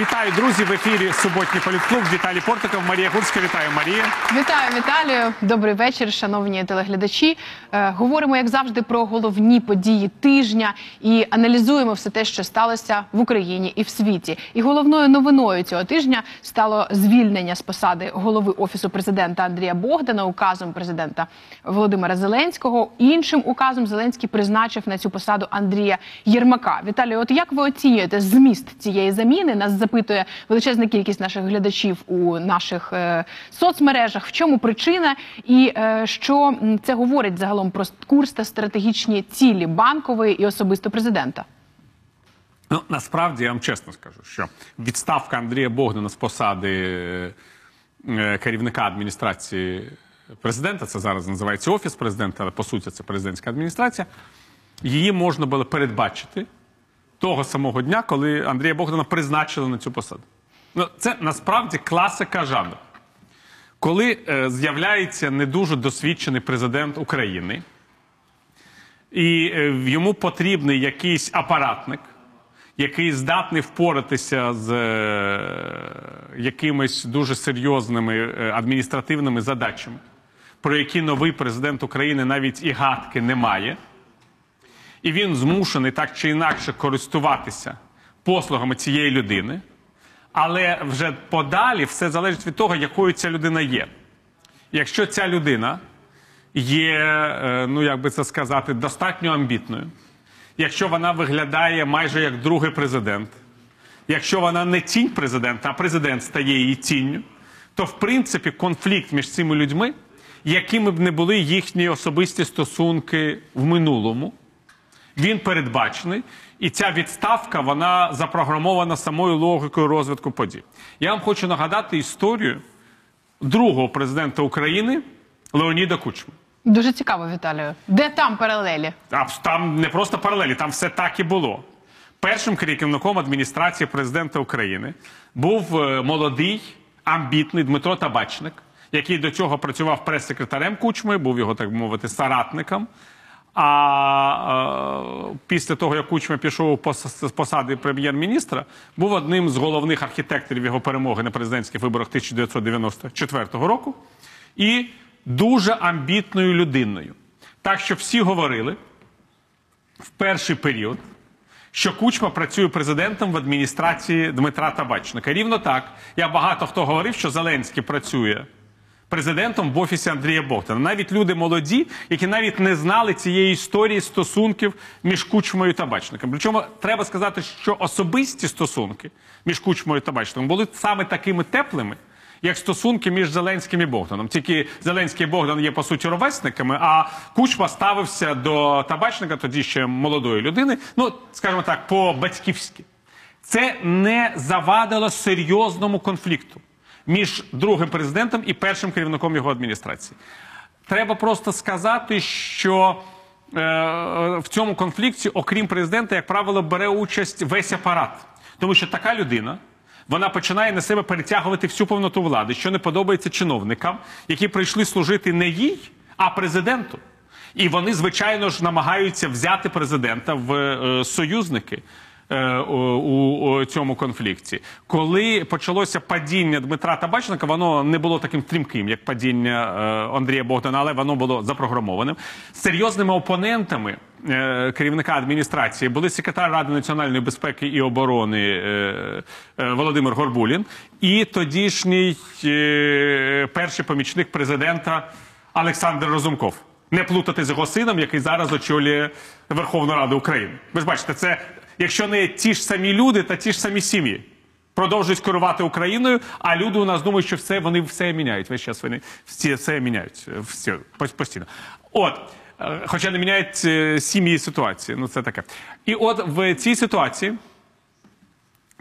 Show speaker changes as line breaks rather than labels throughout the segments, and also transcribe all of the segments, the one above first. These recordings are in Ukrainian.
Вітаю, друзі! В ефірі суботній політклуб. Віталій Портиков, Марія Гурська. Вітаю, Марія.
Вітаю, Віталію. Добрий вечір, шановні телеглядачі. Е, говоримо, як завжди, про головні події тижня і аналізуємо все те, що сталося в Україні і в світі. І головною новиною цього тижня стало звільнення з посади голови офісу президента Андрія Богдана указом президента Володимира Зеленського. Іншим указом Зеленський призначив на цю посаду Андрія Єрмака. Віталію, от як ви оцінюєте зміст цієї заміни? Нас запитує величезна кількість наших глядачів у наших е, соцмережах. В чому причина, і е, що це говорить загалом про курс та стратегічні цілі банкової і особисто президента?
Ну насправді я вам чесно скажу, що відставка Андрія Богдана з посади е, керівника адміністрації президента, це зараз називається офіс президента, але по суті це президентська адміністрація. Її можна було передбачити того самого дня, коли Андрія Богдана призначили на цю посаду. Ну, це насправді класика жанру. Коли е, з'являється не дуже досвідчений президент України, і е, йому потрібний якийсь апаратник, який здатний впоратися з е, якимись дуже серйозними е, адміністративними задачами, про які новий президент України навіть і гадки не має, і він змушений так чи інакше користуватися послугами цієї людини. Але вже подалі все залежить від того, якою ця людина є. Якщо ця людина є, е, ну як би це сказати, достатньо амбітною, якщо вона виглядає майже як другий президент, якщо вона не тінь президента, а президент стає її тінню, то в принципі конфлікт між цими людьми, якими б не були їхні особисті стосунки в минулому, він передбачений, і ця відставка вона запрограмована самою логікою розвитку подій. Я вам хочу нагадати історію другого президента України Леоніда Кучми.
Дуже цікаво, Віталію. Де там паралелі?
А там не просто паралелі, там все так і було. Першим керівником адміністрації президента України був е, молодий, амбітний Дмитро Табачник, який до цього працював прес-секретарем Кучми, був його, так би мовити, соратником. А е, після того, як Кучма пішов з посади прем'єр-міністра, був одним з головних архітекторів його перемоги на президентських виборах 1994 року і дуже амбітною людиною. Так що всі говорили в перший період, що Кучма працює президентом в адміністрації Дмитра Табачника. Рівно так, я багато хто говорив, що Зеленський працює президентом в офісі Андрія Богдана. Навіть люди молоді, які навіть не знали цієї історії стосунків між Кучмою і Табачником. Причому треба сказати, що особисті стосунки між Кучмою і Табачником були саме такими теплими. Як стосунки між Зеленським і Богданом. Тільки Зеленський і Богдан є по суті ровесниками, а Кучма ставився до табачника, тоді ще молодої людини. Ну, скажімо так, по-батьківськи. Це не завадило серйозному конфлікту між другим президентом і першим керівником його адміністрації. Треба просто сказати, що е, в цьому конфлікті, окрім президента, як правило, бере участь весь апарат, тому що така людина. Вона починає на себе перетягувати всю повноту влади, що не подобається чиновникам, які прийшли служити не їй, а президенту. І вони, звичайно ж, намагаються взяти президента в е, союзники у, у, цьому конфлікті. Коли почалося падіння Дмитра Табачника, воно не було таким стрімким, як падіння е, Андрія Богдана, але воно було запрограмованим. Серйозними опонентами е, керівника адміністрації були секретар Ради національної безпеки і оборони е, е, Володимир Горбулін і тодішній е, перший помічник президента Олександр Розумков. Не плутати з його сином, який зараз очолює Верховну Раду України. Ви ж бачите, це якщо не ті ж самі люди, та ті ж самі сім'ї. Продовжують керувати Україною, а люди у нас думають, що все вони все міняють. Весь час вони всі все міняють все, постійно. От, е, хоча не міняють е, сім'ї ситуації. Ну це таке. І от в цій ситуації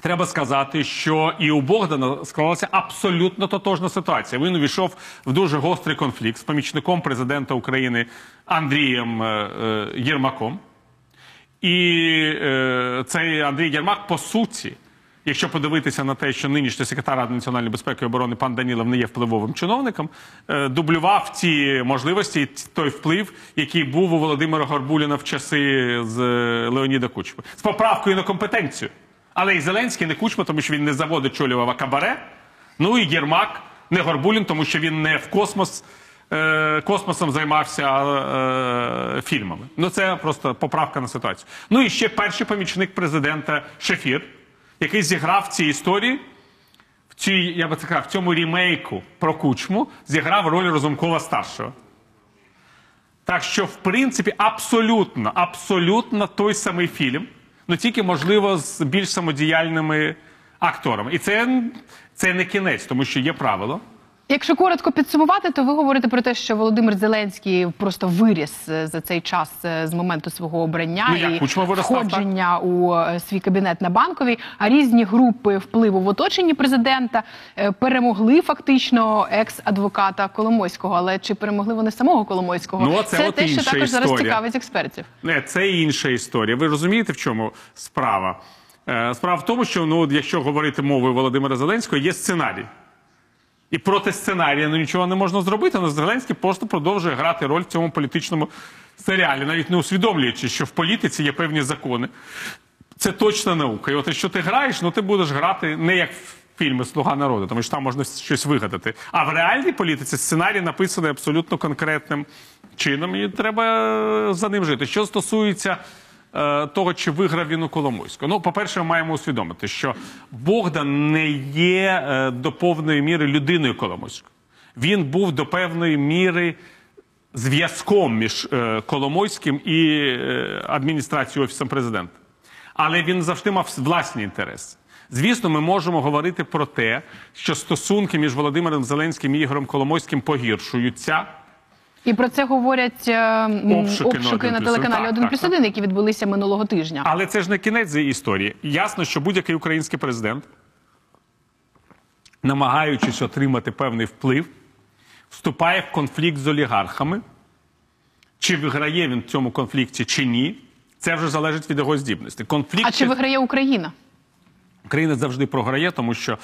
треба сказати, що і у Богдана склалася абсолютно тотожна ситуація. Він увійшов в дуже гострий конфлікт з помічником президента України Андрієм е, Єрмаком. І е, цей Андрій Єрмак, по суті, якщо подивитися на те, що нинішній секретар Ради національної безпеки і оборони пан Данілов не є впливовим чиновником, е, дублював ті можливості, той вплив, який був у Володимира Горбуліна в часи з е, Леоніда Кучми. З поправкою на компетенцію. Але і Зеленський не кучма, тому що він не завод очолював кабаре. Ну і Єрмак не Горбулін, тому що він не в космос. Е, Космосом займався е, фільмами. Ну це просто поправка на ситуацію. Ну і ще перший помічник президента Шефір, який зіграв в цій історії цій, я би сказав, в цьому рімейку про кучму зіграв роль Розумкова старшого. Так що, в принципі, абсолютно, абсолютно той самий фільм, ну тільки, можливо, з більш самодіяльними акторами. І це, це не кінець, тому що є правило.
Якщо коротко підсумувати, то ви говорите про те, що Володимир Зеленський просто виріс е, за цей час е, з моменту свого обрання
Ну, як
і входження у е, свій кабінет на банковій. А різні групи впливу в оточенні президента перемогли фактично екс-адвоката Коломойського. Але чи перемогли вони самого Коломойського?
Ну, це от
те, що також зараз цікавить експертів.
Не, це інша історія. Ви розумієте, в чому справа? Справа в тому, що ну, якщо говорити мовою Володимира Зеленського, є сценарій. І проти сценарія ну, нічого не можна зробити, але Зеленський просто продовжує грати роль в цьому політичному серіалі, навіть не усвідомлюючи, що в політиці є певні закони. Це точна наука. І от якщо ти граєш, ну ти будеш грати не як в фільми Слуга народу, тому що там можна щось вигадати. А в реальній політиці сценарій написаний абсолютно конкретним чином, і треба за ним жити. Що стосується того, чи виграв він у Коломойську. Ну, по-перше, ми маємо усвідомити, що Богдан не є е, до повної міри людиною Коломойською. Він був до певної міри зв'язком між е, Коломойським і е, адміністрацією Офісом президента. Але він завжди мав власні інтереси. Звісно, ми можемо говорити про те, що стосунки між Володимиром Зеленським і Ігорем Коломойським погіршуються.
І про це говорять е, м,
Обшуки на
обшуки
1+1.
на телеканалі 1 плюс
так.
1, які відбулися минулого тижня.
Але це ж не кінець цієї історії. Ясно, що будь-який український президент, намагаючись отримати певний вплив, вступає в конфлікт з олігархами. Чи виграє він в цьому конфлікті, чи ні, це вже залежить від його здібності. Конфлікт
А чи виграє Україна?
Україна завжди програє, тому що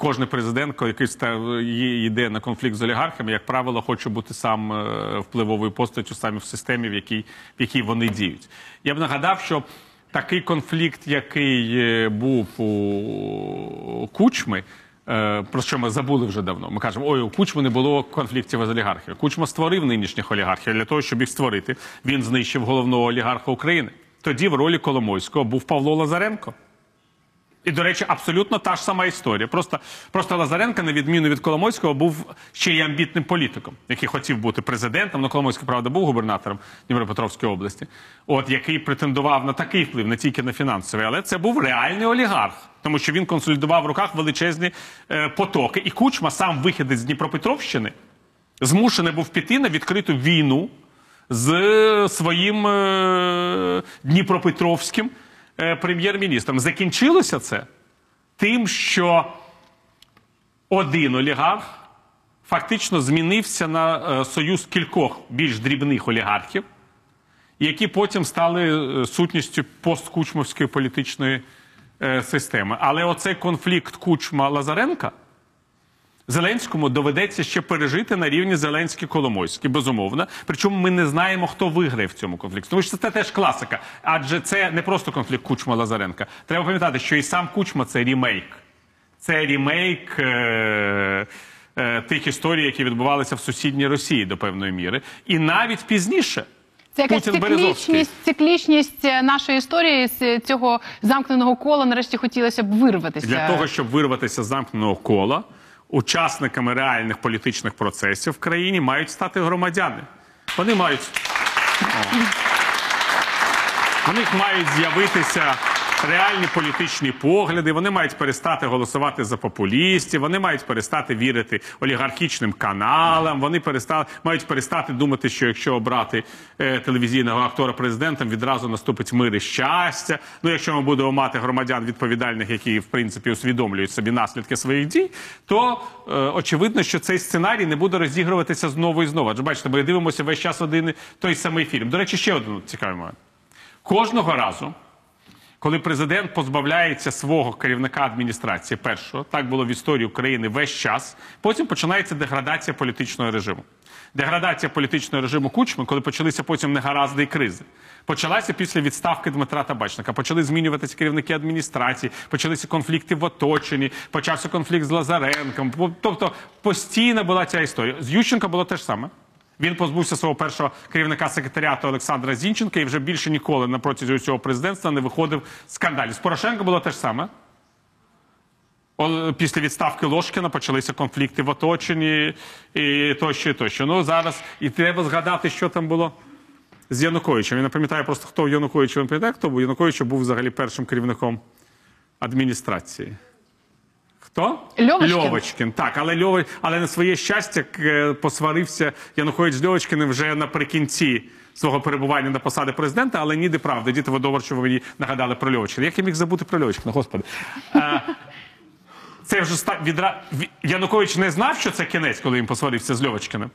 кожен президент, який ста- є- йде на конфлікт з олігархами, як правило, хоче бути сам е, впливовою постаттю саме в системі, в якій, в якій вони діють. Я б нагадав, що такий конфлікт, який е, був у Кучми. е, Про що ми забули вже давно. Ми кажемо, ой, у Кучми не було конфліктів з олігархів. Кучма створив нинішніх олігархів для того, щоб їх створити. Він знищив головного олігарха України. Тоді в ролі Коломойського був Павло Лазаренко. І, до речі, абсолютно та ж сама історія. Просто, просто Лазаренко, на відміну від Коломойського, був ще й амбітним політиком, який хотів бути президентом. Ну, Коломойський, правда, був губернатором Дніпропетровської області, от який претендував на такий вплив, не тільки на фінансовий, але це був реальний олігарх, тому що він консолідував в руках величезні е, потоки. І Кучма, сам вихідець з Дніпропетровщини, змушений був піти на відкриту війну з своїм е, Дніпропетровським прем'єр-міністром. Закінчилося це тим, що один олігарх фактично змінився на е, союз кількох більш дрібних олігархів, які потім стали е, сутністю посткучмовської політичної е, системи. Але оцей конфлікт Кучма-Лазаренка Зеленському доведеться ще пережити на рівні Зеленський-Коломойський, безумовно. Причому ми не знаємо, хто виграє в цьому конфлікті. Тому що це теж класика. Адже це не просто конфлікт Кучма-Лазаренка. Треба пам'ятати, що і сам Кучма це рімейк. Це рімейк е- е- тих історій, які відбувалися в сусідній Росії до певної міри. І навіть пізніше.
Це якась
Путін
циклічність, циклічність е, нашої історії з цього замкненого кола. Нарешті хотілося б вирватися.
Для того, щоб вирватися з замкненого кола, учасниками реальних політичних процесів в країні мають стати громадяни. Вони мають. О. Них мають з'явитися реальні політичні погляди, вони мають перестати голосувати за популістів, вони мають перестати вірити олігархічним каналам, вони перестали, мають перестати думати, що якщо обрати е, телевізійного актора президентом, відразу наступить мир і щастя. Ну, якщо ми будемо мати громадян відповідальних, які в принципі усвідомлюють собі наслідки своїх дій, то е, очевидно, що цей сценарій не буде розігруватися знову і знову. Адже бачите, ми дивимося весь час один той самий фільм. До речі, ще один цікавий момент. Кожного разу, Коли президент позбавляється свого керівника адміністрації, першого так було в історії України весь час. Потім починається деградація політичного режиму. Деградація політичного режиму Кучми, коли почалися потім негаразди і кризи, почалася після відставки Дмитра Табачника. Почали змінюватися керівники адміністрації, почалися конфлікти в оточенні, почався конфлікт з Лазаренком. Тобто постійна була ця історія. З Ющенка було те ж саме. Він позбувся свого першого керівника секретаріату Олександра Зінченка і вже більше ніколи на протязі цього президентства не виходив скандалів. З Порошенко було те ж саме. Після відставки Ложкіна почалися конфлікти в оточенні і тощо, і тощо. Ну зараз і треба згадати, що там було з Януковичем. Я не пам'ятаю просто, хто Янукович, він пам'ятає, хто був. Янукович був взагалі першим керівником адміністрації. Хто?
Льовочкін.
Льовочкін. Так, але Льов... але на своє щастя к- посварився Янукович з Льовочкіним вже наприкінці свого перебування на посади президента, але ніде правди. Діти ви мені нагадали про Льовочкіна. Як я міг забути про Льовочкіна, господи. Е, це вже ста... відра... Янукович не знав, що це кінець, коли він посварився з Льовочкиним.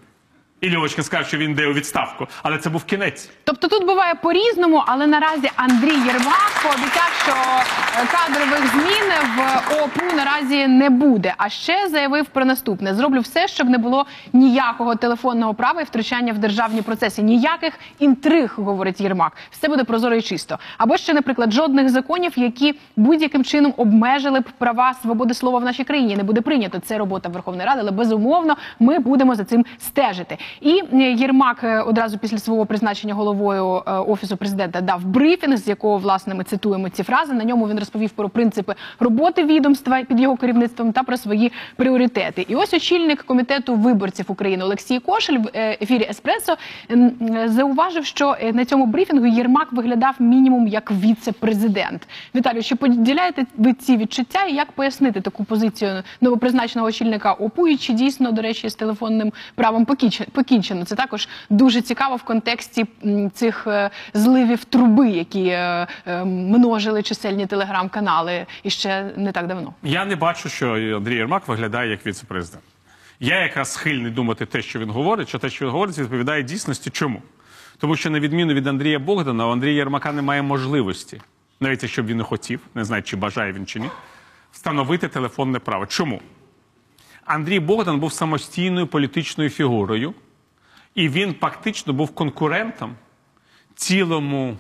І Льовочкин сказав, що він йде у відставку, але це був кінець.
Тобто тут буває по-різному, але наразі Андрій Єрмак пообіцяв, що е, кадрових змін в ОПУ наразі не буде. А ще заявив про наступне: зроблю все, щоб не було ніякого телефонного права і втручання в державні процеси, ніяких інтриг, говорить Єрмак. Все буде прозоро і чисто. Або ще, наприклад, жодних законів, які будь-яким чином обмежили б права свободи слова в нашій країні. Не буде прийнято. Це робота Верховної Ради, але безумовно ми будемо за цим стежити. І е, Єрмак е, одразу після свого призначення головою е, офісу президента дав брифінг, з якого власне ми цитуємо ці фрази. На ньому він розповів про принципи роботи відомства під його керівництвом та про свої пріоритети. І ось очільник комітету виборців України Олексій Кошель в ефірі Еспресо зауважив, що на цьому брифінгу Єрмак виглядав мінімум як віце-президент. Віталію, чи поділяєте ви ці відчуття і як пояснити таку позицію новопризначеного очільника ОПУ? І чи дійсно, до речі, з телефонним правом покінчено? Покінчено? Це також дуже цікаво в контексті цих е, зливів труби, які е, е, множили чисельні телеграм-канали іще не так давно.
Я не бачу, що Андрій Єрмак виглядає як віце-президент. Я якраз схильний думати те, що він говорить, що те, що він говорить, відповідає дійсності. Чому? Тому що, на відміну від Андрія Богдана, у Андрія Єрмака немає можливості, навіть якщо б він не хотів, не знаю, чи бажає він чи ні, встановити телефонне право. Чому? Андрій Богдан був самостійною політичною фігурою, і він фактично був конкурентом цілому,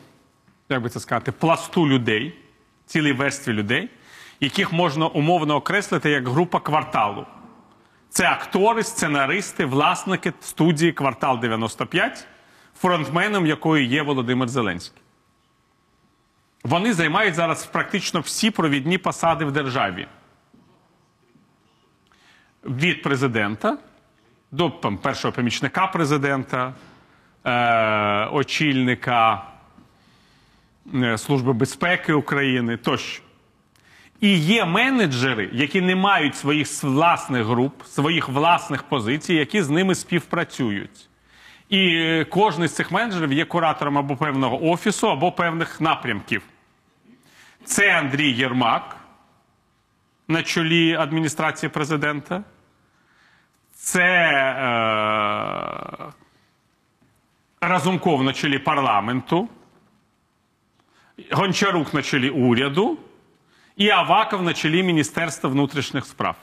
як би це сказати, пласту людей, цілій верстві людей, яких можна умовно окреслити як група кварталу. Це актори, сценаристи, власники студії Квартал 95, фронтменом якої є Володимир Зеленський. Вони займають зараз практично всі провідні посади в державі. Від президента до першого помічника президента, е, очільника е, Служби безпеки України тощо. І є менеджери, які не мають своїх власних груп, своїх власних позицій, які з ними співпрацюють. І е, кожен з цих менеджерів є куратором або певного офісу, або певних напрямків. Це Андрій Єрмак на чолі адміністрації президента. Це е, Разумков на чолі парламенту, Гончарук на чолі уряду і Аваков на чолі Міністерства внутрішніх справ.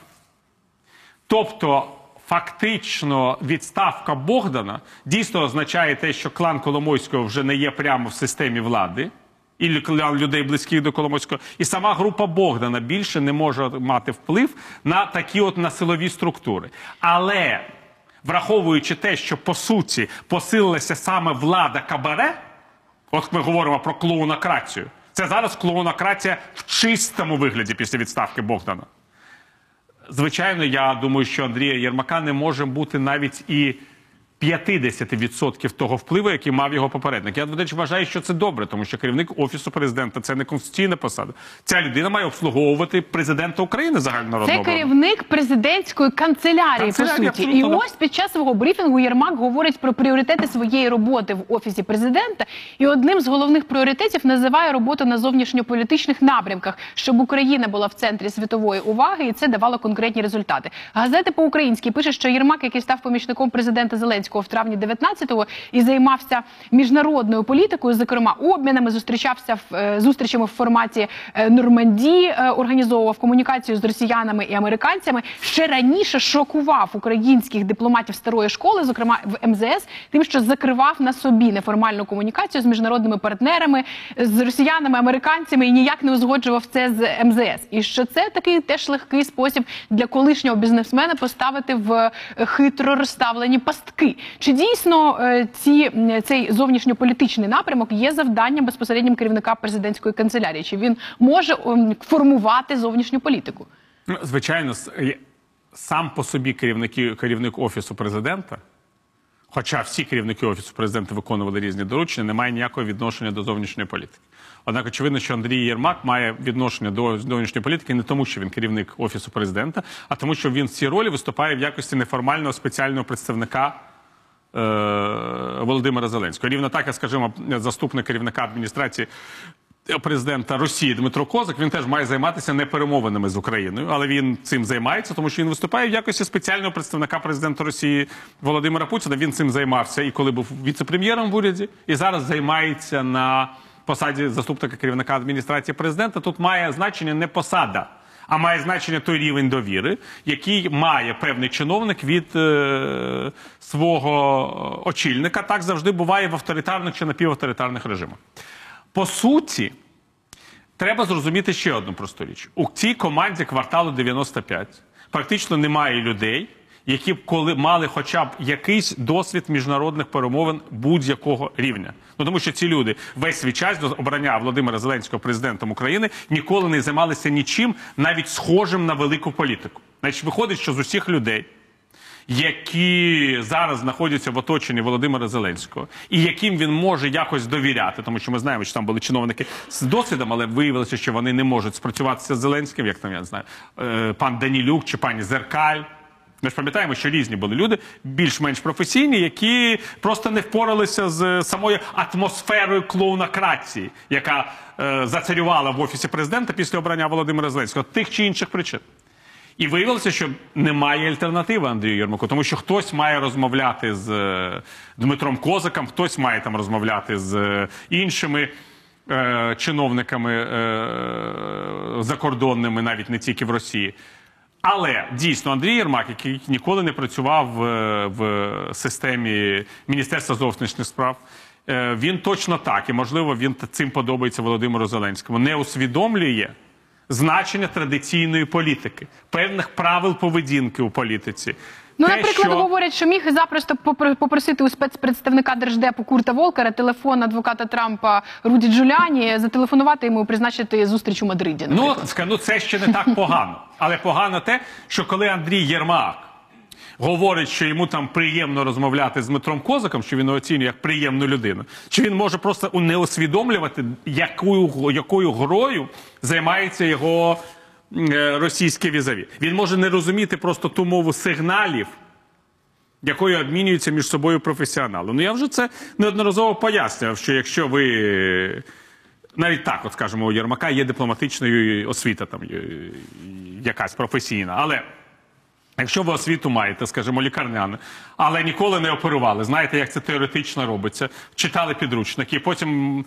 Тобто, фактично, відставка Богдана дійсно означає те, що клан Коломойського вже не є прямо в системі влади. І людей близьких до Коломойського, і сама група Богдана більше не може мати вплив на такі от на силові структури. Але враховуючи те, що по суті посилилася саме влада Кабаре, от ми говоримо про клоунакрацію, це зараз клоунакратія в чистому вигляді після відставки Богдана. Звичайно, я думаю, що Андрія Єрмака не може бути навіть і 50% того впливу, який мав його попередник. Я до речі, вважаю, що це добре, тому що керівник офісу президента це не конституційна посада. Ця людина має обслуговувати президента України
Це
загальнонародного.
керівник президентської канцелярії,
Канцелярії,
по суті. І ось під час свого брифінгу Єрмак говорить про пріоритети своєї роботи в офісі президента. І одним з головних пріоритетів називає роботу на зовнішньополітичних напрямках, щоб Україна була в центрі світової уваги, і це давало конкретні результати. Газети по-українськи пише, що Єрмак, який став помічником президента Зеленського, Зеленського в травні 19-го і займався міжнародною політикою, зокрема обмінами, зустрічався в е, зустрічами в форматі е, Норманді, е, організовував комунікацію з росіянами і американцями. Ще раніше шокував українських дипломатів старої школи, зокрема в МЗС, тим, що закривав на собі неформальну комунікацію з міжнародними партнерами, з росіянами, американцями і ніяк не узгоджував це з МЗС. І що це такий теж легкий спосіб для колишнього бізнесмена поставити в хитро розставлені пастки. Чи дійсно е, ці цей зовнішньополітичний напрямок є завданням безпосереднім керівника президентської канцелярії? Чи він може ем, формувати зовнішню політику?
Ну, звичайно, сам по собі керівники, керівник офісу президента, хоча всі керівники офісу президента виконували різні доручення, не має ніякого відношення до зовнішньої політики. Однак, очевидно, що Андрій Єрмак має відношення до зовнішньої політики не тому, що він керівник офісу президента, а тому, що він в цій ролі виступає в якості неформального спеціального представника. Е, Володимира Зеленського. Рівно так, як, скажімо, заступник керівника адміністрації президента Росії Дмитро Козак, він теж має займатися не перемовинами з Україною, але він цим займається, тому що він виступає в якості спеціального представника президента Росії Володимира Путіна. Він цим займався і коли був віце-прем'єром в уряді, і зараз займається на посаді заступника керівника адміністрації президента. Тут має значення не посада. А має значення той рівень довіри, який має певний чиновник від е, свого очільника. Так завжди буває в авторитарних чи напівавторитарних режимах. По суті, треба зрозуміти ще одну просту річ. У цій команді кварталу 95 практично немає людей, які б коли мали хоча б якийсь досвід міжнародних перемовин будь-якого рівня. Ну тому що ці люди весь свій час до обрання Володимира Зеленського президентом України ніколи не займалися нічим, навіть схожим на велику політику. Значить, виходить, що з усіх людей які зараз знаходяться в оточенні Володимира Зеленського, і яким він може якось довіряти, тому що ми знаємо, що там були чиновники з досвідом, але виявилося, що вони не можуть спрацюватися з Зеленським, як там я не знаю, е, пан Данілюк чи пані Зеркаль. Ми ж пам'ятаємо, що різні були люди, більш-менш професійні, які просто не впоралися з самою атмосферою клоунакрації, яка е, зацарювала в офісі президента після обрання Володимира Зеленського, тих чи інших причин. І виявилося, що немає альтернативи Андрію Єрмаку, тому що хтось має розмовляти з е, Дмитром Козаком, хтось має там розмовляти з е, іншими е, чиновниками е, закордонними, навіть не тільки в Росії. Але дійсно Андрій Єрмак, який ніколи не працював в, в системі Міністерства зовнішніх справ, е, він точно так, і можливо він цим подобається Володимиру Зеленському, не усвідомлює значення традиційної політики, певних правил поведінки у політиці.
Ну,
Те,
наприклад,
що-
говорять, що міг запросто попро- попросити у спецпредставника держдепу Курта Волкера телефон адвоката Трампа Руді Джуліані, зателефонувати йому і призначити зустріч у Мадриді.
Ну, ну це ще не так погано. Але погано те, що коли Андрій Єрмак говорить, що йому там приємно розмовляти з Дмитром Козаком, що він оцінює як приємну людину, чи він може просто не усвідомлювати, якою, якою грою займається його російське візаві. Він може не розуміти просто ту мову сигналів, якою обмінюються між собою професіонали. Ну я вже це неодноразово пояснював, що якщо ви навіть так, от скажімо, у Єрмака є дипломатичною освіта, там якась професійна. Але якщо ви освіту маєте, скажімо, лікарняну, але ніколи не оперували, знаєте, як це теоретично робиться, читали підручники, потім е,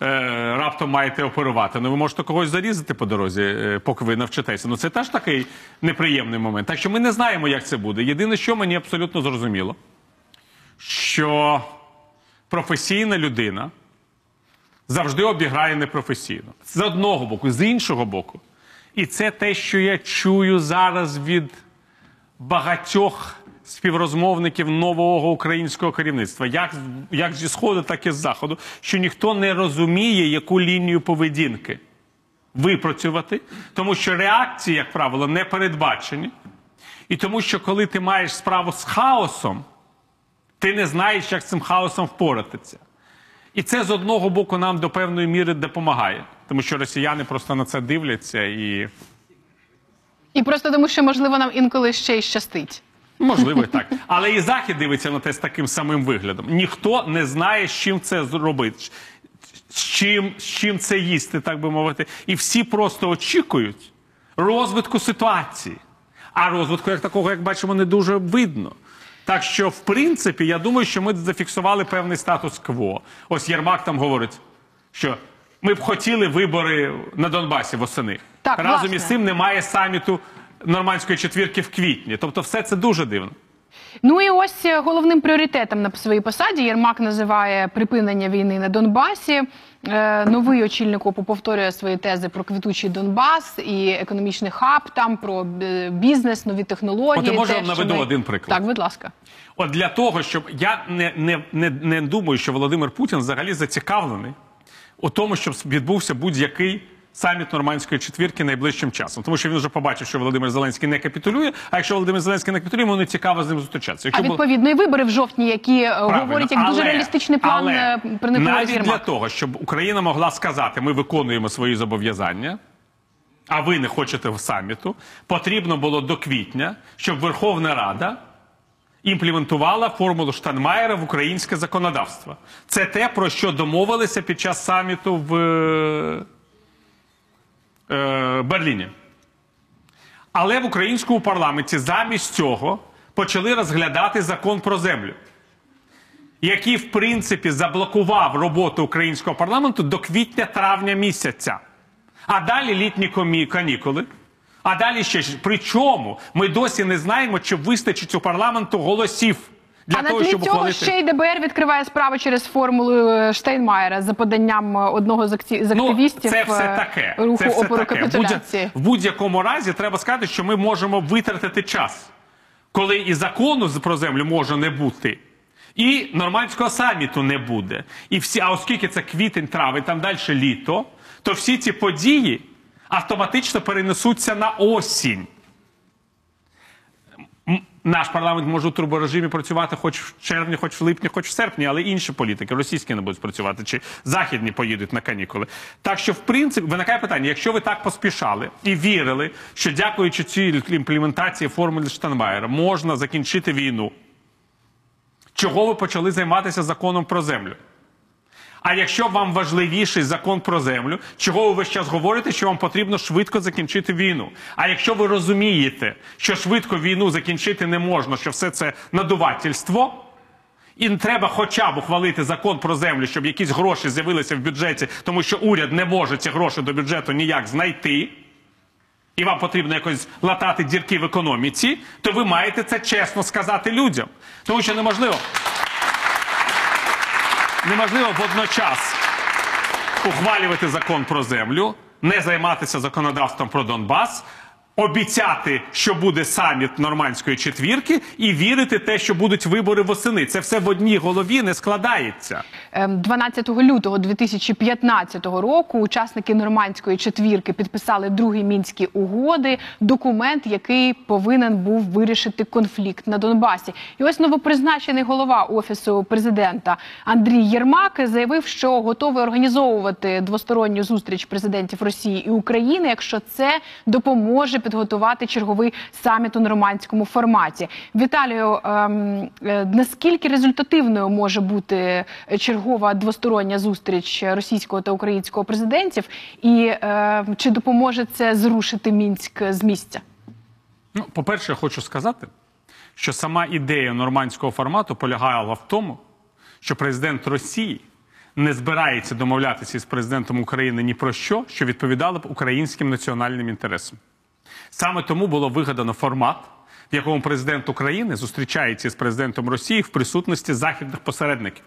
раптом маєте оперувати. Ну ви можете когось зарізати по дорозі, е, поки ви навчитеся. Ну це теж такий неприємний момент. Так що ми не знаємо, як це буде. Єдине, що мені абсолютно зрозуміло, що професійна людина завжди обіграє непрофесійно. З одного боку, з іншого боку. І це те, що я чую зараз від багатьох співрозмовників нового українського керівництва, як, як зі сходу, так і з заходу, що ніхто не розуміє, яку лінію поведінки випрацювати, тому що реакції, як правило, не передбачені. І тому, що коли ти маєш справу з хаосом, ти не знаєш, як з цим хаосом впоратися. І це з одного боку нам до певної міри допомагає, тому що росіяни просто на це дивляться і
І просто тому, що можливо нам інколи ще й щастить.
Можливо і так. Але і захід дивиться на те з таким самим виглядом. Ніхто не знає, з чим це зробити, з чим, з чим це їсти, так би мовити. І всі просто очікують розвитку ситуації. А розвитку як такого, як бачимо, не дуже видно. Так що, в принципі, я думаю, що ми зафіксували певний статус-кво. Ось Єрмак там говорить, що ми б хотіли вибори на Донбасі восени.
Так,
Разом
власне.
із цим немає саміту нормандської четвірки в квітні. Тобто, все це дуже дивно.
Ну і ось е, головним пріоритетом на своїй посаді Єрмак називає припинення війни на Донбасі. Е, Новий очільник ОПУ повторює свої тези про квітучий Донбас і економічний хаб, там про е, бізнес, нові технології.
От я можу вам наведу
ми-
один приклад.
Так, будь ласка.
От для того, щоб я не, не, не, не думаю, що Володимир Путін взагалі зацікавлений у тому, щоб відбувся будь-який саміт нормандської четвірки найближчим часом. Тому що він вже побачив, що Володимир Зеленський не капітулює. А якщо Володимир Зеленський не капітулює, йому не цікаво з ним зустрічатися.
А
Якщо було-
відповідно і вибори в жовтні, які е,
Правильно.
говорять як дуже реалістичний план,
але
е,
навіть для того, щоб Україна могла сказати, ми виконуємо свої зобов'язання. А ви не хочете в саміту, потрібно було до квітня, щоб Верховна Рада імплементувала формулу Штанмаєра в українське законодавство. Це те, про що домовилися під час саміту в е, Берліні. Але в українському парламенті замість цього почали розглядати закон про землю, який, в принципі, заблокував роботу українського парламенту до квітня-травня місяця. А далі літні комі- канікули. А далі ще причому ми досі не знаємо, чи вистачить у парламенту голосів для
а на
того,
тлі
щоб
цього
ухвалити.
ще й ДБР відкриває справу через формулу е, Штейнмаєра за поданням одного з з активістів
Ну, це все
е,
таке.
руху
це все
опору
таке.
Капітуляції.
В будь-якому разі треба сказати, що ми можемо витратити час, коли і закону про землю може не бути. І нормандського саміту не буде. І всі, а оскільки це квітень, травень, там далі літо, то всі ці події автоматично перенесуться на осінь. Наш парламент може у турборежимі працювати хоч в червні, хоч в липні, хоч в серпні, але інші політики, російські не будуть працювати, чи західні поїдуть на канікули. Так що, в принципі, виникає питання: якщо ви так поспішали і вірили, що дякуючи цій імплементації формули Штанмаєра можна закінчити війну, чого ви почали займатися законом про землю? А якщо вам важливіший закон про землю, чого ви весь час говорите, що вам потрібно швидко закінчити війну? А якщо ви розумієте, що швидко війну закінчити не можна, що все це надувательство, і треба хоча б ухвалити закон про землю, щоб якісь гроші з'явилися в бюджеті, тому що уряд не може ці гроші до бюджету ніяк знайти, і вам потрібно якось латати дірки в економіці, то ви маєте це чесно сказати людям. Тому що неможливо неможливо водночас ухвалювати закон про землю, не займатися законодавством про Донбас, обіцяти, що буде саміт нормандської четвірки, і вірити те, що будуть вибори восени. Це все в одній голові не складається.
Ем, 12 лютого 2015 року учасники нормандської четвірки підписали другі мінські угоди, документ, який повинен був вирішити конфлікт на Донбасі. І ось новопризначений голова офісу президента Андрій Єрмак заявив, що готовий організовувати двосторонню зустріч президентів Росії і України, якщо це допоможе підготувати черговий саміт у нормандському форматі. Віталію, ем, е, наскільки результативною може бути чергова двостороння зустріч російського та українського президентів, і е, чи допоможе це зрушити мінськ з місця?
Ну, по-перше, я хочу сказати, що сама ідея нормандського формату полягала в тому, що президент Росії не збирається домовлятися із президентом України ні про що, що відповідало б українським національним інтересам. Саме тому було вигадано формат, в якому президент України зустрічається з президентом Росії в присутності західних посередників.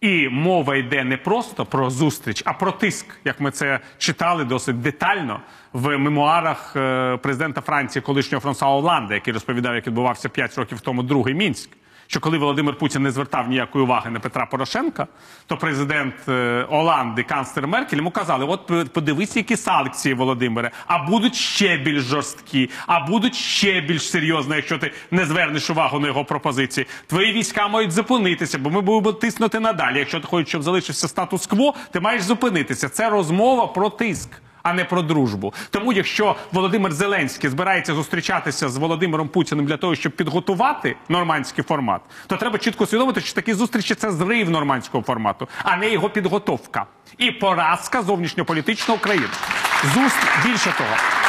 І мова йде не просто про зустріч, а про тиск, як ми це читали досить детально в мемуарах е, президента Франції, колишнього Франсуа Оланда, який розповідав, як відбувався 5 років тому другий мінськ. Що коли Володимир Путін не звертав ніякої уваги на Петра Порошенка, то президент е, Оланди, канцлер Меркель йому казали: от подивись, які санкції, Володимире, а будуть ще більш жорсткі, а будуть ще більш серйозні, якщо ти не звернеш увагу на його пропозиції. Твої війська мають зупинитися, бо ми будемо тиснути надалі. Якщо ти хочеш, щоб залишився статус-кво, ти маєш зупинитися. Це розмова про тиск. А не про дружбу. Тому, якщо Володимир Зеленський збирається зустрічатися з Володимиром Путіним для того, щоб підготувати нормандський формат, то треба чітко усвідомити, що такі зустрічі це зрив нормандського формату, а не його підготовка і поразка зовнішньополітичної України. Зустр... Більше того,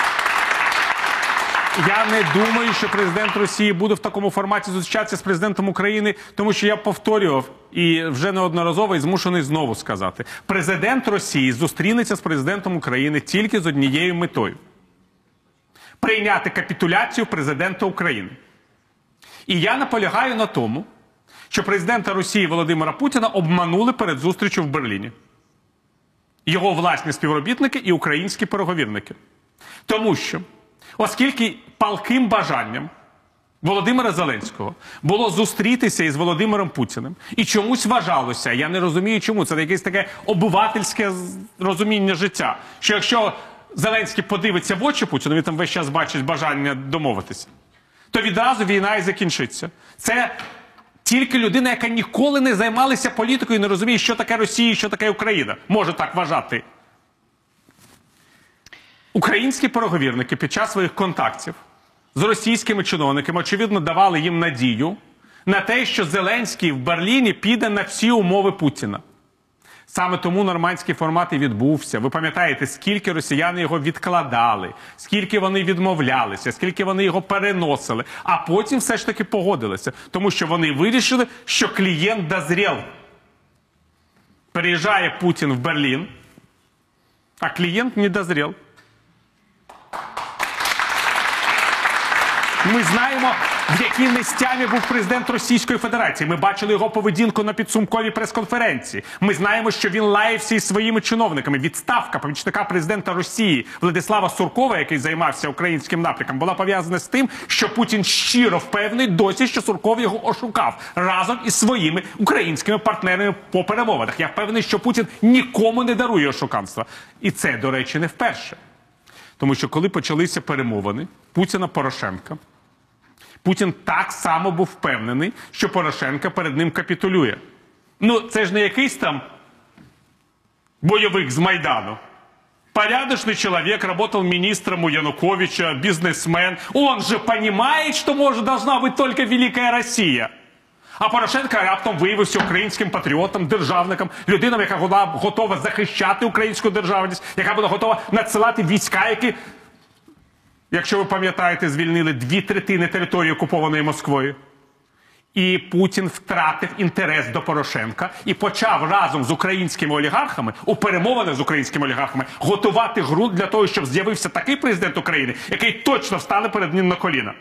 я не думаю, що президент Росії буде в такому форматі зустрічатися з президентом України, тому що я повторював і вже неодноразово і змушений знову сказати: президент Росії зустрінеться з президентом України тільки з однією метою прийняти капітуляцію президента України. І я наполягаю на тому, що президента Росії Володимира Путіна обманули перед зустрічю в Берліні. Його власні співробітники і українські переговірники. Тому що, оскільки палким бажанням Володимира Зеленського було зустрітися із Володимиром Путіним, і чомусь вважалося, я не розумію, чому це якесь таке обивательське з- розуміння життя. Що якщо Зеленський подивиться в очі Путіну, він там весь час бачить бажання домовитися, то відразу війна і закінчиться. Це тільки людина, яка ніколи не займалася політикою і не розуміє, що таке Росія, і що таке Україна, може так вважати. Українські переговірники під час своїх контактів з російськими чиновниками, очевидно, давали їм надію на те, що Зеленський в Берліні піде на всі умови Путіна. Саме тому нормандський формат і відбувся. Ви пам'ятаєте, скільки росіяни його відкладали, скільки вони відмовлялися, скільки вони його переносили, а потім все ж таки погодилися, тому що вони вирішили, що клієнт дозрів. Приїжджає Путін в Берлін, а клієнт не дозрів. Ми знаємо, в якій нестямі був президент Російської Федерації. Ми бачили його поведінку на підсумковій прес-конференції. Ми знаємо, що він лаявся із своїми чиновниками. Відставка помічника президента Росії Владислава Суркова, який займався українським напрямком, була пов'язана з тим, що Путін щиро впевнений досі, що Сурков його ошукав разом із своїми українськими партнерами по перемовинах. Я впевнений, що Путін нікому не дарує ошуканства. І це, до речі, не вперше. Тому що коли почалися перемовини Путіна Порошенка, Путін так само був впевнений, що Порошенка перед ним капітулює. Ну, це ж не якийсь там бойовик з Майдану. Порядочный человек, работал министром у Януковича, бизнесмен. Он же понимает, что может должна быть только великая Россия. А Порошенко раптом виявився українським патріотом, державником, людиною, яка була готова захищати українську державність, яка була готова надсилати війська, які, якщо ви пам'ятаєте, звільнили дві третини території окупованої Москвою. І Путін втратив інтерес до Порошенка і почав разом з українськими олігархами у перемовинах з українськими олігархами готувати ґрунт для того, щоб з'явився такий президент України, який точно встане перед ним на коліна.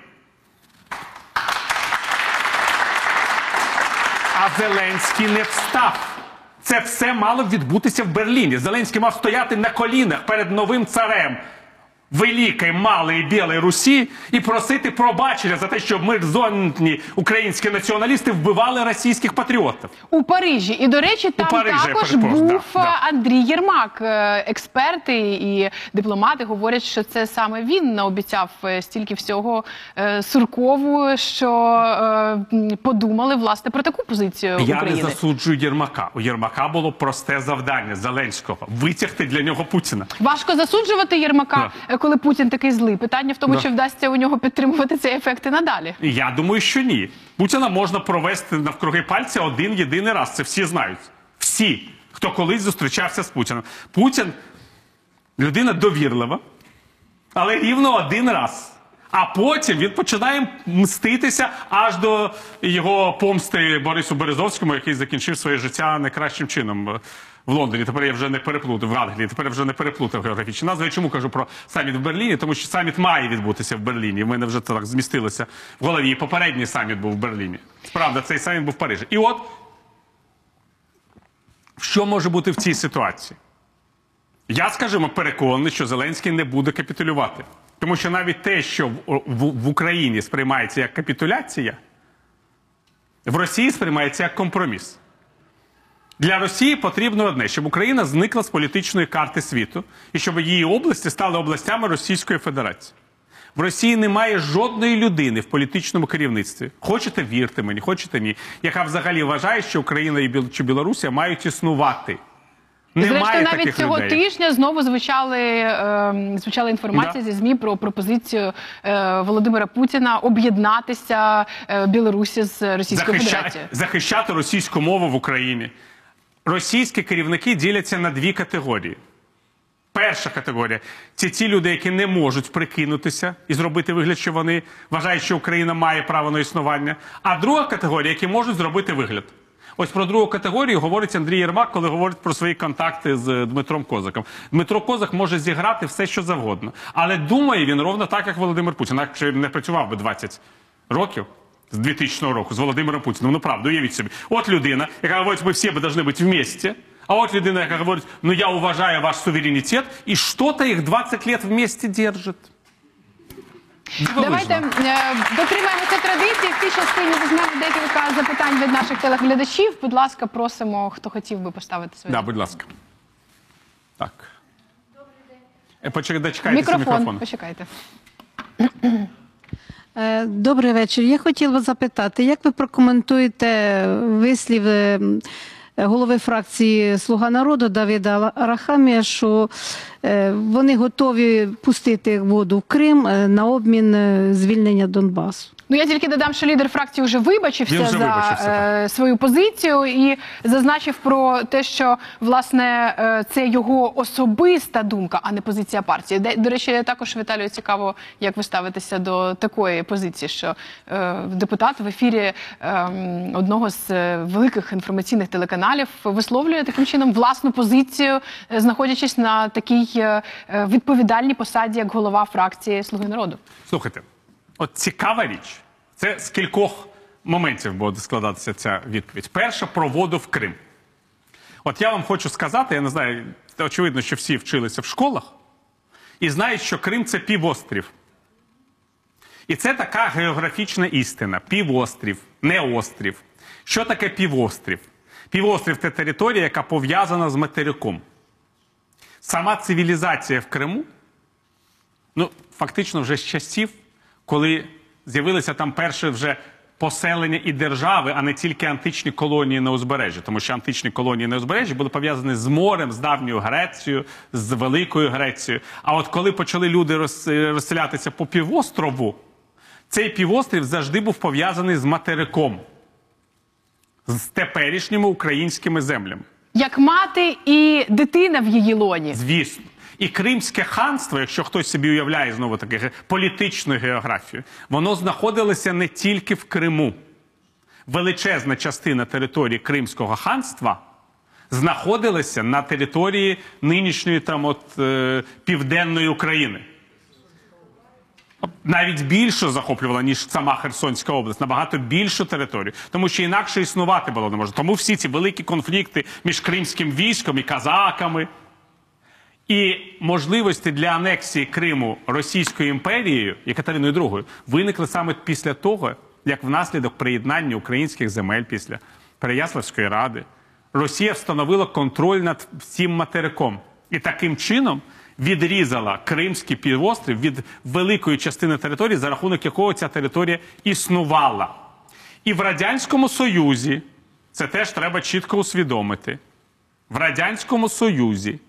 А Зеленський не встав. Це все мало відбутися в Берліні. Зеленський мав стояти на колінах перед новим царем Великої, малої білої Русі і просити пробачення за те, що мерзонні українські націоналісти вбивали російських патріотів.
у Парижі. І до речі, там
Парижі,
також був
да, да.
е, Андрій Єрмак. Е, Експерти і дипломати говорять, що це саме він наобіцяв е, стільки всього Суркову, що подумали власне про таку позицію
Я
України.
не засуджую Єрмака. У Єрмака було просте завдання Зеленського витягти для нього Путіна.
Важко засуджувати Єрмака, е, коли Путін такий злий. Питання в тому,
Да.
чи вдасться у нього підтримувати цей ефект і надалі.
Я думаю, що ні. Путіна можна провести навкруги пальця один єдиний раз. Це всі знають. Всі, хто колись зустрічався з Путіним. Путін людина довірлива, але рівно один раз. А потім він починає мститися аж до його помсти Борису Березовському, який закінчив своє життя найкращим чином е, в Лондоні. Тепер я вже не переплутав в Англії. Тепер я вже не переплутав географічні назви. Я чому кажу про саміт в Берліні? Тому що саміт має відбутися в Берліні. В мене вже так змістилося в голові. І попередній саміт був в Берліні. Правда, цей саміт був в Парижі. І от що може бути в цій ситуації? Я, скажімо, переконаний, що Зеленський не буде капітулювати. Тому що навіть те, що в, в, в Україні сприймається як капітуляція, в Росії сприймається як компроміс. Для Росії потрібно одне, щоб Україна зникла з політичної карти світу і щоб її області стали областями Російської Федерації. В Росії немає жодної людини в політичному керівництві. Хочете вірте мені, хочете ні, яка взагалі вважає, що Україна чи Білорусія мають існувати.
Зрештою, навіть
таких
цього
людей.
тижня знову звучали е, звучала інформація
Да.
зі змі про пропозицію е, Володимира Путіна об'єднатися е, Білорусі з Російською
Захища-
Федерацією.
захищати російську мову в Україні. Російські керівники діляться на дві категорії. Перша категорія це ті люди, які не можуть прикинутися і зробити вигляд, що вони вважають, що Україна має право на існування. А друга категорія, які можуть зробити вигляд. Ось про другу категорію говорить Андрій Єрмак, коли говорить про свої контакти з Дмитром Козаком. Дмитро Козак може зіграти все, що завгодно, але думає він ровно так, як Володимир Путін. Якщо він не працював би 20 років з 2000 року з Володимиром Путіним. Ну правда, уявіть собі. От людина, яка говорить, ми всі повинні бути вместе. А от людина, яка говорить, ну я уважаю ваш суверенітет, і що-то їх 20 лет вместе держить.
Давайте е, дотримаємося традиції. В цій частині візьмемо декілька запитань від наших телеглядачів. Будь ласка, просимо, хто хотів би поставити своє
Да, будь ласка. Так. Е, Почекайте, дочекайтеся
мікрофон.
мікрофон.
Почекайте.
Е, Добрий вечір. Я хотіла вас запитати, як ви прокоментуєте вислів е, м, голови фракції Слуга народу Давіда Рахамія, що е, вони готові пустити воду в Крим е, на обмін е, звільнення Донбасу?
Ну я тільки додам, що лідер фракції вже вибачився
вже
за
вибачився,
е, свою позицію і зазначив про те, що власне е, це його особиста думка, а не позиція партії. Де, до речі, також Віталію цікаво, як ви ставитеся до такої позиції, що е, депутат в ефірі е, одного з е, великих інформаційних телеканалів висловлює таким чином власну позицію, е, знаходячись на такій е, е, відповідальній посаді, як голова фракції Слуги народу.
Слухайте, от цікава річ. Це з кількох моментів буде складатися ця відповідь. Перша про воду в Крим. От я вам хочу сказати, я не знаю, очевидно, що всі вчилися в школах і знають, що Крим це півострів. І це така географічна істина: півострів, не острів. Що таке півострів? Півострів це територія, яка пов'язана з материком. Сама цивілізація в Криму ну, фактично вже з часів, коли з'явилися там перші вже поселення і держави, а не тільки античні колонії на узбережжі. Тому що античні колонії на узбережжі були пов'язані з морем, з давньою Грецією, з Великою Грецією. А от коли почали люди розселятися по півострову, цей півострів завжди був пов'язаний з материком, з теперішніми українськими землями.
Як мати і дитина в її лоні.
Звісно. І Кримське ханство, якщо хтось собі уявляє знову таки політичну географію, воно знаходилося не тільки в Криму. Величезна частина території Кримського ханства знаходилася на території нинішньої там от, е, південної України. Навіть більше захоплювала, ніж сама Херсонська область, набагато більшу територію, тому що інакше існувати було не може. Тому всі ці великі конфлікти між кримським військом і казаками. І можливості для анексії Криму Російською імперією і Катериною II виникли саме після того, як внаслідок приєднання українських земель після Переяславської ради Росія встановила контроль над всім материком і таким чином відрізала Кримський півострів від великої частини території, за рахунок якого ця територія існувала. І в Радянському Союзі це теж треба чітко усвідомити. В Радянському Союзі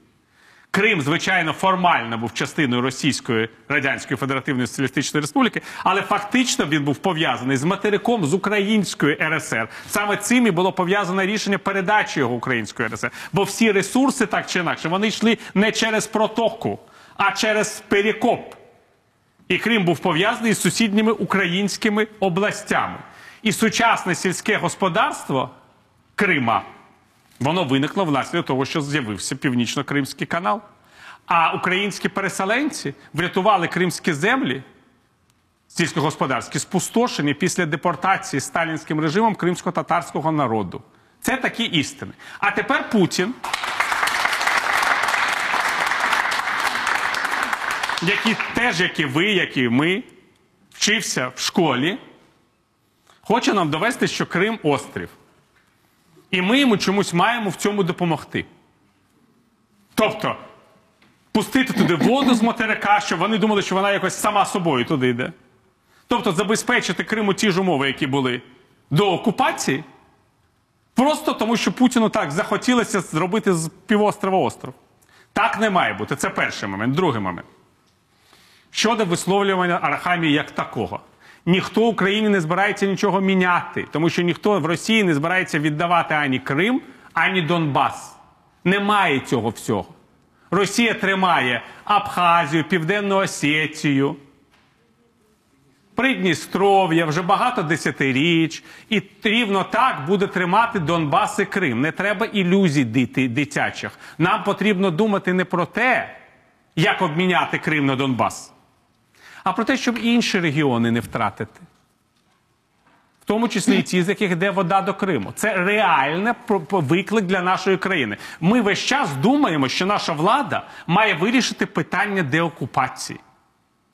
Крим, звичайно, формально був частиною Російської Радянської Федеративної Соціалістичної Республіки, але фактично він був пов'язаний з материком з Української РСР. Саме цим і було пов'язане рішення передачі його Української РСР. Бо всі ресурси, так чи інакше, вони йшли не через протоку, а через перекоп. І Крим був пов'язаний з сусідніми українськими областями. І сучасне сільське господарство Крима Воно виникло внаслідок того, що з'явився Північно-Кримський канал. А українські переселенці врятували кримські землі сільськогосподарські спустошені після депортації сталінським режимом кримсько-татарського народу. Це такі істини. А тепер Путін, який теж, як і ви, як і ми, вчився в школі, хоче нам довести, що Крим острів. І ми йому чомусь маємо в цьому допомогти. Тобто, пустити туди воду з материка, щоб вони думали, що вона якось сама собою туди йде. Тобто, забезпечити Криму ті ж умови, які були до окупації, просто тому, що Путіну так захотілося зробити з півострова остров. Так не має бути. Це перший момент. Другий момент. Щодо висловлювання Арахамії як такого. Ніхто Україні не збирається нічого міняти, тому що ніхто в Росії не збирається віддавати ані Крим, ані Донбас. Немає цього всього. Росія тримає Абхазію, Південну Осетію, Придністров'я вже багато десятиріч, і рівно так буде тримати Донбас і Крим. Не треба ілюзій дитячих. Нам потрібно думати не про те, як обміняти Крим на Донбас, а про те, щоб інші регіони не втратити. В тому числі і ті, з яких йде вода до Криму. Це реальний виклик для нашої країни. Ми весь час думаємо, що наша влада має вирішити питання деокупації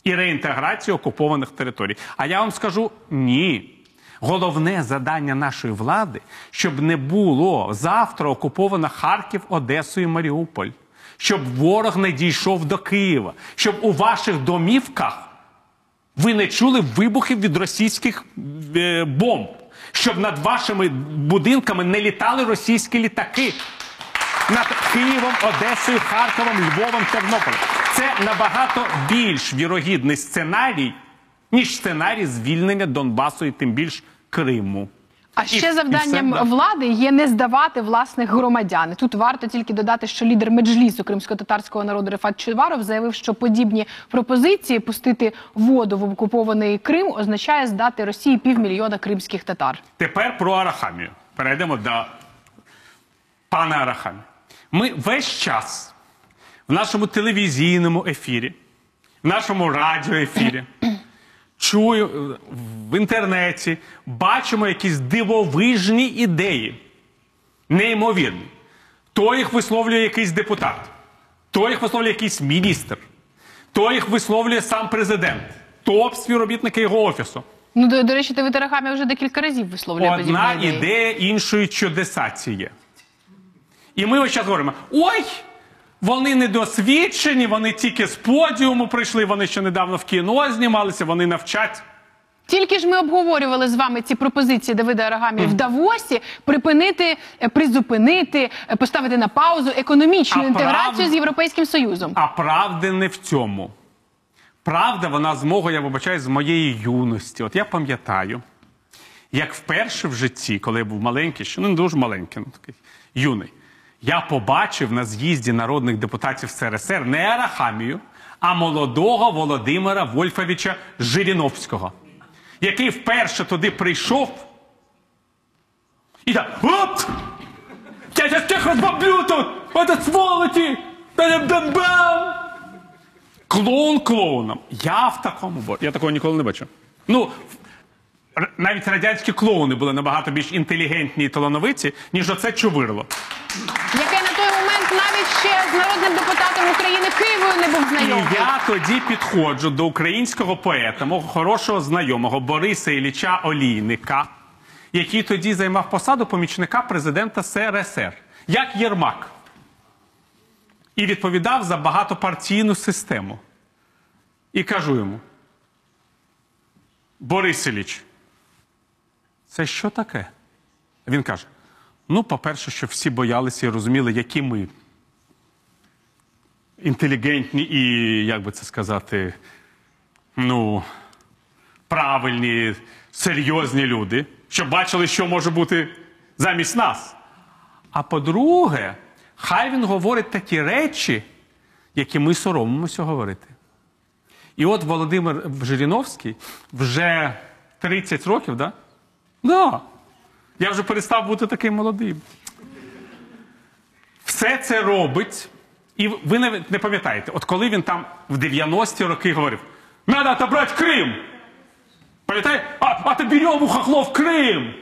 і реінтеграції окупованих територій. А я вам скажу ні. Головне завдання нашої влади, щоб не було завтра окуповано Харків, Одесу і Маріуполь, щоб ворог не дійшов до Києва, щоб у ваших домівках ви не чули вибухів від російських е, бомб, щоб над вашими будинками не літали російські літаки над Києвом, Одесою, Харковом, Львовом, Тернополем. Це набагато більш вірогідний сценарій, ніж сценарій звільнення Донбасу і тим більш Криму.
А ще
і
завданням
все, да.
влади є не здавати власних громадян. І Тут варто тільки додати, що лідер меджлісу кримсько-татарського народу Рефат Чуваров заявив, що подібні пропозиції пустити воду в окупований Крим означає здати Росії півмільйона кримських татар.
Тепер про Арахамію. Перейдемо до пана Арахамі. Ми весь час в нашому телевізійному ефірі, в нашому радіоефірі, чую е, в інтернеті, бачимо якісь дивовижні ідеї, неймовірні. То їх висловлює якийсь депутат, то їх висловлює якийсь міністр, то їх висловлює сам президент, то співробітники його офісу.
Ну до, до речі, ТВ Рахамі вже декілька разів висловлює
Одна ідея іншої чудесації. І ми ось зараз говоримо: ой, вони недосвідчені, вони тільки з подіуму прийшли, вони ще недавно в кіно знімалися, вони навчать.
Тільки ж ми обговорювали з вами ці пропозиції Давида Арагамі в Давосі припинити, е, призупинити, е, поставити на паузу економічну
А
інтеграцію
прав-
з європейським союзом.
А правда не в цьому. Правда, вона з мого, я вибачаю, з моєї юності. От я пам'ятаю, як вперше в житті, коли я був маленький, ще ну, не дуже маленький, ну такий юний, я побачив на з'їзді народних депутатів СРСР не Арахамію, а молодого Володимира Вольфовича Жириновського, який вперше туди прийшов і так, от! Я сейчас всех разбомблю тут! Это сволочи! Бам-бам-бам! Клоун клоуном. Я в такому бо я такого ніколи не бачив. Ну, навіть радянські клоуни були набагато більш інтелігентні і талановиті, ніж оце чувирло.
Яке на той момент навіть ще з народним депутатом України Києвою не був
І
знайомий.
я тоді підходжу до українського поета, мого хорошого знайомого Бориса Ілліча Олійника, який тоді займав посаду помічника президента СРСР, як Єрмак. І відповідав за багатопартійну систему. І кажу йому: Борис Ілліч, це що таке? Він каже: ну, по-перше, що всі боялися і розуміли, які ми інтелігентні і, як би це сказати, ну, правильні, серйозні люди, щоб бачили, що може бути замість нас. А по-друге, хай він говорить такі речі, які ми соромимося говорити. І от Володимир Жириновський вже 30 років, да? Да. Я вже перестав бути таким молодим. Все це робить, і ви не, не пам'ятаєте, от коли він там в 90-ті роки говорив: надо отобрати Крим. Пам'ятаєте? А, а то беремо у хохлов Крим.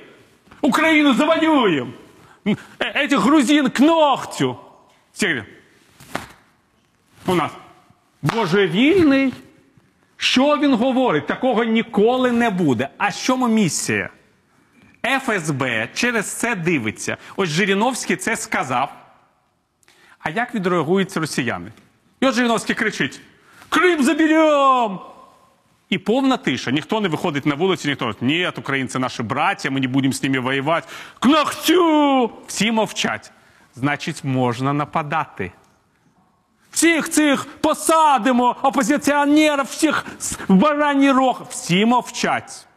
Україну завоюємо. Е- Этих грузин к ногтю. Всі говорять, у нас божевільний. Що він говорить? Такого ніколи не буде. А з чому місія? ФСБ через це дивиться. Ось Жириновський це сказав. А як відреагують росіяни? І от Жириновський кричить: Крим заберем! І повна тиша. Ніхто не виходить на вулицю, ніхто не ні, українці наші браття, ми не будемо з ними воювати. К ногтю! Всі мовчать. Значить, можна нападати. Всіх цих посадимо, опозиціонерів, всіх в бараній рог. Всі мовчать.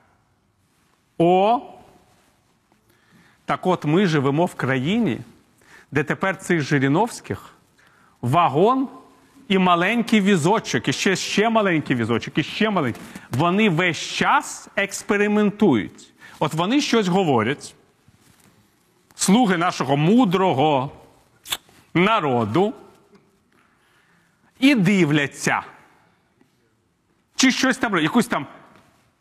О! Так от ми живемо в країні, де тепер цих Жириновських вагон і маленький візочок, і ще, ще маленький візочок, і ще маленький. Вони весь час експериментують. От вони щось говорять. Слуги нашого мудрого народу і дивляться. Чи щось там, якусь там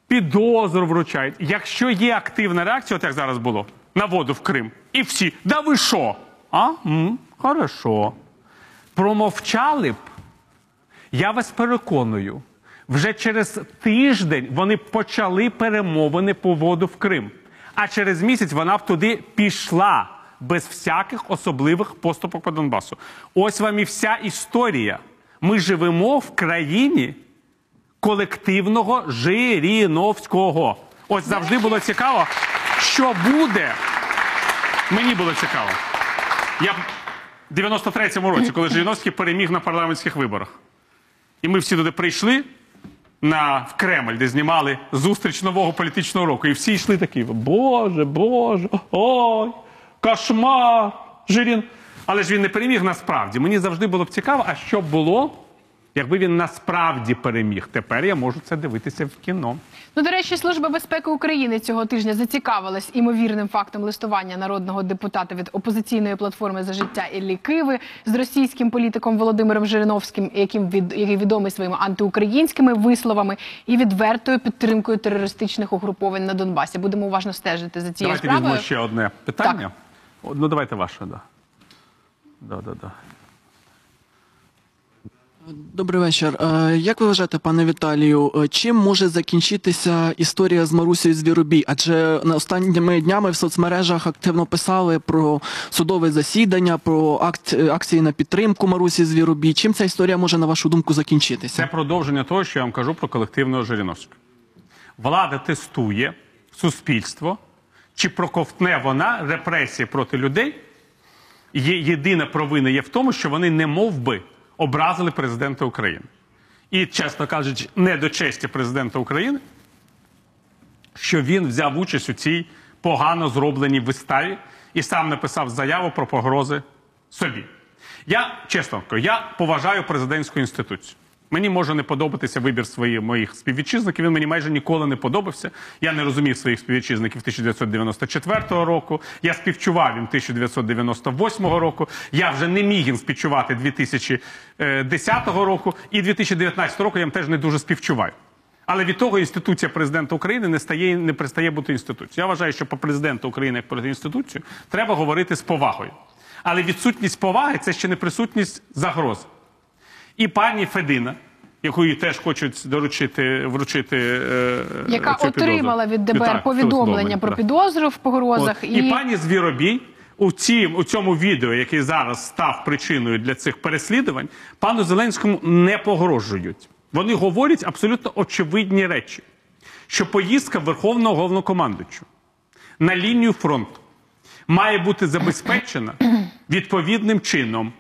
підозру вручають. Якщо є активна реакція, от як зараз було, на воду в Крим, і всі, да ви що? А? М, хорошо. Промовчали б, я вас переконую, вже через тиждень вони почали перемовини по воду в Крим. А через місяць вона б туди пішла без всяких особливих поступок по Донбасу. Ось вам і вся історія. Ми живемо в країні колективного Жириновського. Ось завжди було цікаво, що буде. Мені було цікаво. Я в 93-му році, коли Жириновський переміг на парламентських виборах. І ми всі туди прийшли на, в Кремль, де знімали зустріч нового політичного року. І всі йшли такі: Боже, Боже, ой, кошмар, Жирін. Але ж він не переміг насправді. Мені завжди було б цікаво, а що було, якби він насправді переміг. Тепер я можу це дивитися в кіно.
Ну, до речі, Служба безпеки України цього тижня зацікавилась імовірним фактом листування народного депутата від опозиційної платформи за життя Іллі Киви з російським політиком Володимиром Жириновським, яким від який відомий своїми антиукраїнськими висловами і відвертою підтримкою терористичних угруповань на Донбасі. Будемо уважно стежити за цією
Давайте
справою.
візьмемо ще одне питання. О, Ну, давайте ваше, да. Да, да, да.
Добрий вечір. Е, Як ви вважаєте, пане Віталію, е, чим може закінчитися історія з Марусею Звіробій? Адже останніми днями в соцмережах активно писали про судове засідання, про е, акції на підтримку Марусі Звіробій. Чим ця історія може, на вашу думку, закінчитися?
Це продовження того, що я вам кажу про колективного Жириновського. Влада тестує суспільство, чи проковтне вона репресії проти людей. Є, єдина провина є в тому, що вони не мов би образили президента України. І, чесно кажучи, не до честі президента України, що він взяв участь у цій погано зробленій виставі і сам написав заяву про погрози собі. Я чесно я поважаю президентську інституцію. Мені може не подобатися вибір своїх моїх співвітчизників. Він мені майже ніколи не подобався. Я не розумів своїх співвітчизників 1994 року. Я співчував їм 1998 року. Я вже не міг їм співчувати 2010 року. І 2019 року я їм теж не дуже співчуваю. Але від того інституція президента України не стає не перестає бути інституцією. Я вважаю, що по президенту України як про інституцію треба говорити з повагою. Але відсутність поваги це ще не присутність загрози. І пані Федина, яку теж хочуть доручити вручити, е,
яка
цю підозру.
отримала від ДБР
Так,
повідомлення про підозру в погрозах
От. І... пані Звіробій у, цім, у цьому відео, який зараз став причиною для цих переслідувань, пану Зеленському не погрожують. Вони говорять абсолютно очевидні речі, що поїздка Верховного головнокомандуючого на лінію фронту має бути забезпечена відповідним чином.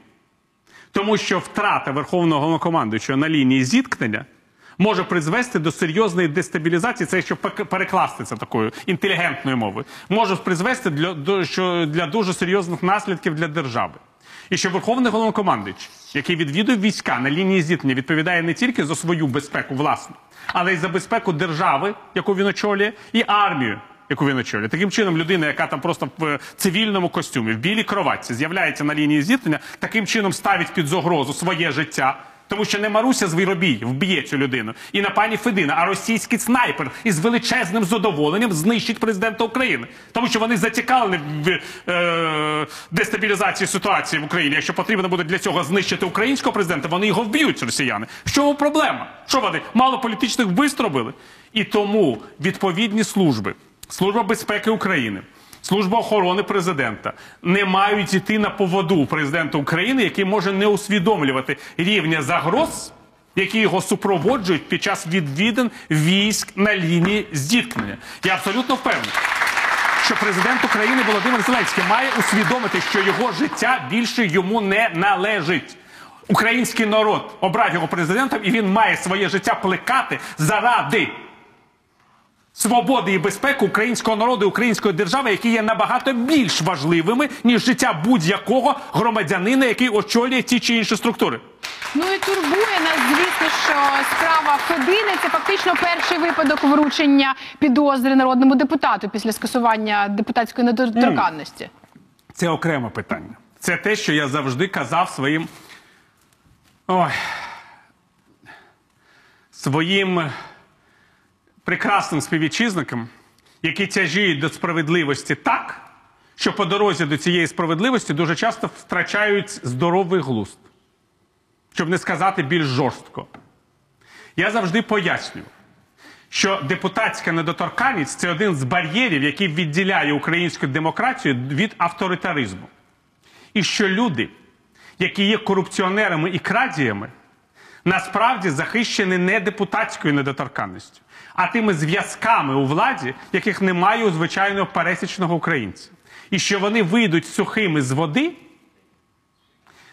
Тому що втрата Верховного головнокомандуючого на лінії зіткнення може призвести до серйозної дестабілізації, це якщо перекласти такою інтелігентною мовою, може призвести для, до, що, для дуже серйозних наслідків для держави. І що Верховний головнокомандуючий, який відвідує війська на лінії зіткнення, відповідає не тільки за свою безпеку власну, але й за безпеку держави, яку він очолює, і армію, яку він очолює. Таким чином, людина, яка там просто в е, цивільному костюмі, в білій кроватці, з'являється на лінії зіткнення, таким чином ставить під загрозу своє життя. Тому що не Маруся Звіробій вб'є цю людину, і на пані Федина, а російський снайпер із величезним задоволенням знищить президента України, тому що вони зацікавлені в е, дестабілізації ситуації в Україні. Якщо потрібно буде для цього знищити українського президента, вони його вб'ють, росіяни. В чому проблема? Що вони мало політичних вбивств робили? І тому відповідні служби, служба безпеки України. Служба охорони президента не мають йти на поводу президента України, який може не усвідомлювати рівня загроз, які його супроводжують під час відвідин військ на лінії зіткнення. Я абсолютно впевнений, що президент України Володимир Зеленський має усвідомити, що його життя більше йому не належить. Український народ обрав його президентом, і він має своє життя плекати заради свободи і безпеки українського народу і української держави, які є набагато більш важливими, ніж життя будь-якого громадянина, який очолює ті чи інші структури.
Ну і турбує нас, звісно, що справа Федини це фактично перший випадок вручення підозри народному депутату після скасування депутатської недоторканності.
Це окреме питання. Це те, що я завжди казав своїм. Ой, своїм прекрасним співвітчизникам, які тяжіють до справедливості так, що по дорозі до цієї справедливості дуже часто втрачають здоровий глузд, щоб не сказати більш жорстко. Я завжди пояснюю, що депутатська недоторканність це один з бар'єрів, який відділяє українську демократію від авторитаризму. І що люди, які є корупціонерами і крадіями, насправді захищені не депутатською недоторканністю, а тими зв'язками у владі, яких немає у звичайного пересічного українця. І що вони вийдуть сухими з води,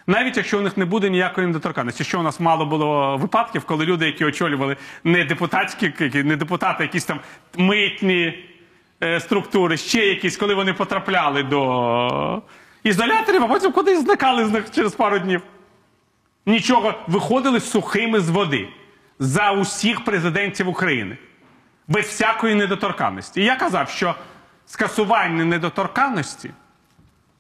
навіть якщо у них не буде ніякої недоторканності. Що у нас мало було випадків, коли люди, які очолювали не депутатські, не депутати, якісь там митні е, структури, ще якісь, коли вони потрапляли до ізоляторів, а потім кудись зникали з них через пару днів. Нічого, виходили сухими з води за усіх президентів України. Без всякої недоторканності. І я казав, що скасування недоторканності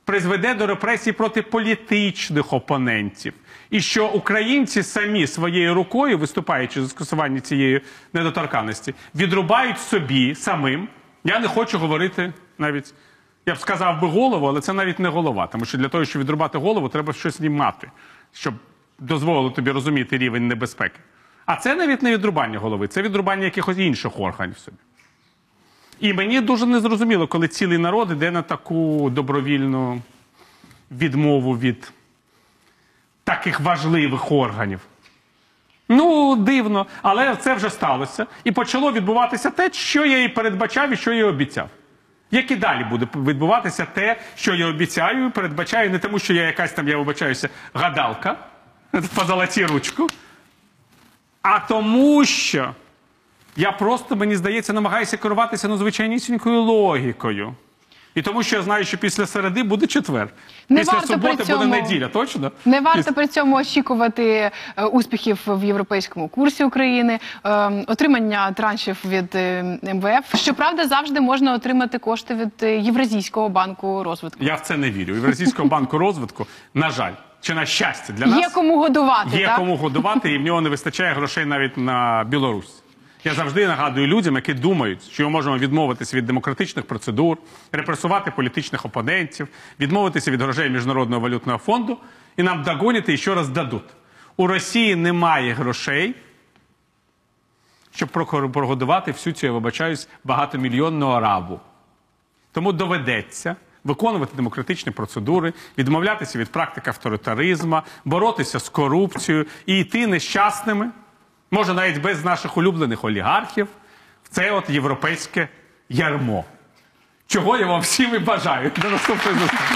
призведе до репресій проти політичних опонентів. І що українці самі своєю рукою, виступаючи за скасування цієї недоторканності, відрубають собі самим. Я не хочу говорити навіть, я б сказав би голову, але це навіть не голова. Тому що для того, щоб відрубати голову, треба щось знімати, щоб дозволило тобі розуміти рівень небезпеки. А це навіть не відрубання голови, це відрубання якихось інших органів собі. І мені дуже незрозуміло, коли цілий народ йде на таку добровільну відмову від таких важливих органів. Ну, дивно, але це вже сталося. І почало відбуватися те, що я і передбачав, і що я обіцяв. Як і далі буде відбуватися те, що я обіцяю, і передбачаю, не тому, що я якась там, я вибачаюся, гадалка по золоті ручку, а тому, що я просто, мені здається, намагаюся керуватися ну, звичайнісінькою логікою. І тому, що я знаю, що після середи буде четвер.
Не
після
варто при
суботи буде неділя, точно?
Не варто при цьому очікувати е, успіхів в європейському курсі України, е, отримання траншів від е, МВФ. Щоправда, завжди можна отримати кошти від е, Євразійського банку розвитку.
Я в це не вірю. Євразійського банку розвитку, на жаль, чи на щастя для
Є
нас
кому годувати.
є
так?
кому годувати, і в нього не вистачає грошей навіть на Білорусь. Я завжди нагадую людям, які думають, що ми можемо відмовитися від демократичних процедур, репресувати політичних опонентів, відмовитися від грошей Міжнародного валютного фонду, і нам догоняти і ще раз дадуть. У Росії немає грошей, щоб прогодувати всю цю, я вибачаюсь, багатомільйонну араву. Тому доведеться виконувати демократичні процедури, відмовлятися від практик авторитаризму, боротися з корупцією і йти нещасними, може навіть без наших улюблених олігархів, в це от європейське ярмо. Чого я вам всім і бажаю. До наступної зустрічі.